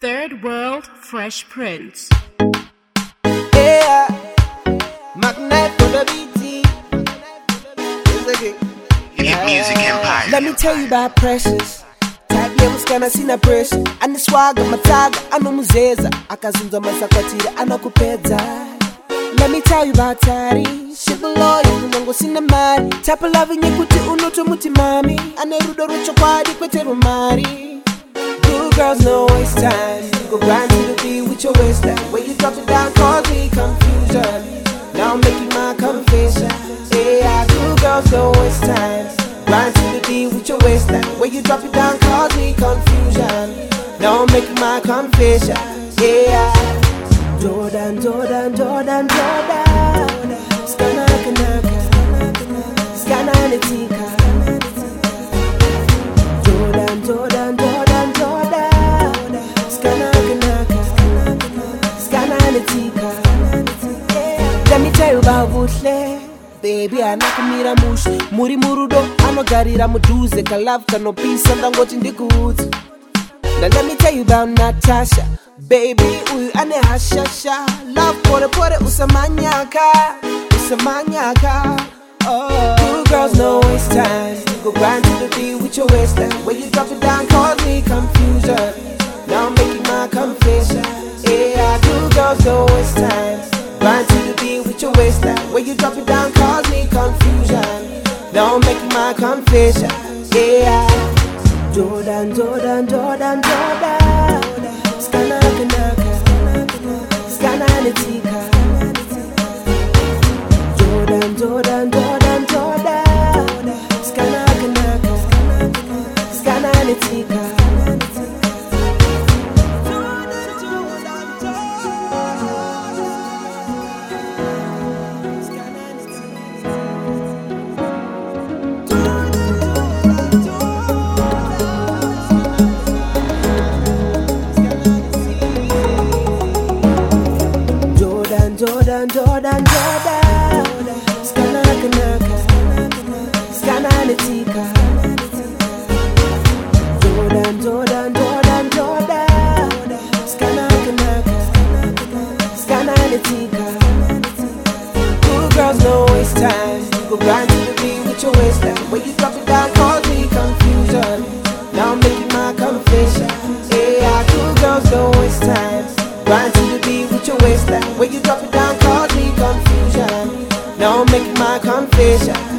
Third World Fresh Prince. Yeah, magnet for the BT. It's. Hit Music Empire. Let me tell you about precious. Type ya msikana sina pressure aniswaga mataga anomuzeza akazunza masakwatira anakupedza Let me tell you about Tari Shibaloyo unongo sina mari Type of loving yekuti unoto muti mami Ane rudo rucho kwadi kwete rumari Good girls no waste time You Go grind to the beat with your waistline When you drop it down cause me confusion Now I'm making my confession Yeah, good girls no waste time Grind to the beat with your waistline When you drop it down cause me confusion Now I'm making my confession Yeah Jordan, Jordan, Jordan, Jordan Skana kanaka Skana nitika Baby anakumira mushe. Muri murudo anogarira mudhuze kalavu kanopisa ndangoti me tell you about Natasha. Baby, uyu ane hashasha. Love pore pore usamanyaka Usamanyaka. Oh, good girls no waste time. Go grind to the beat with your waistline. When you drop it down cause me confusion confusion I'm making my confession Yeah Jordan, Jordan, Jordan, Jordan. Skana kanaka, skana nitika. Jordan, Jordan, Jordan, Jordan. Skana kanaka, skana nitika. Jordan, Jordan, Jordan. Skana kanaka, skana nitika. Jordan, Jordan, Jordan, Jordan. Skana kanaka, skana nitika. Good girls no waste time. Go grind to the beat my confession.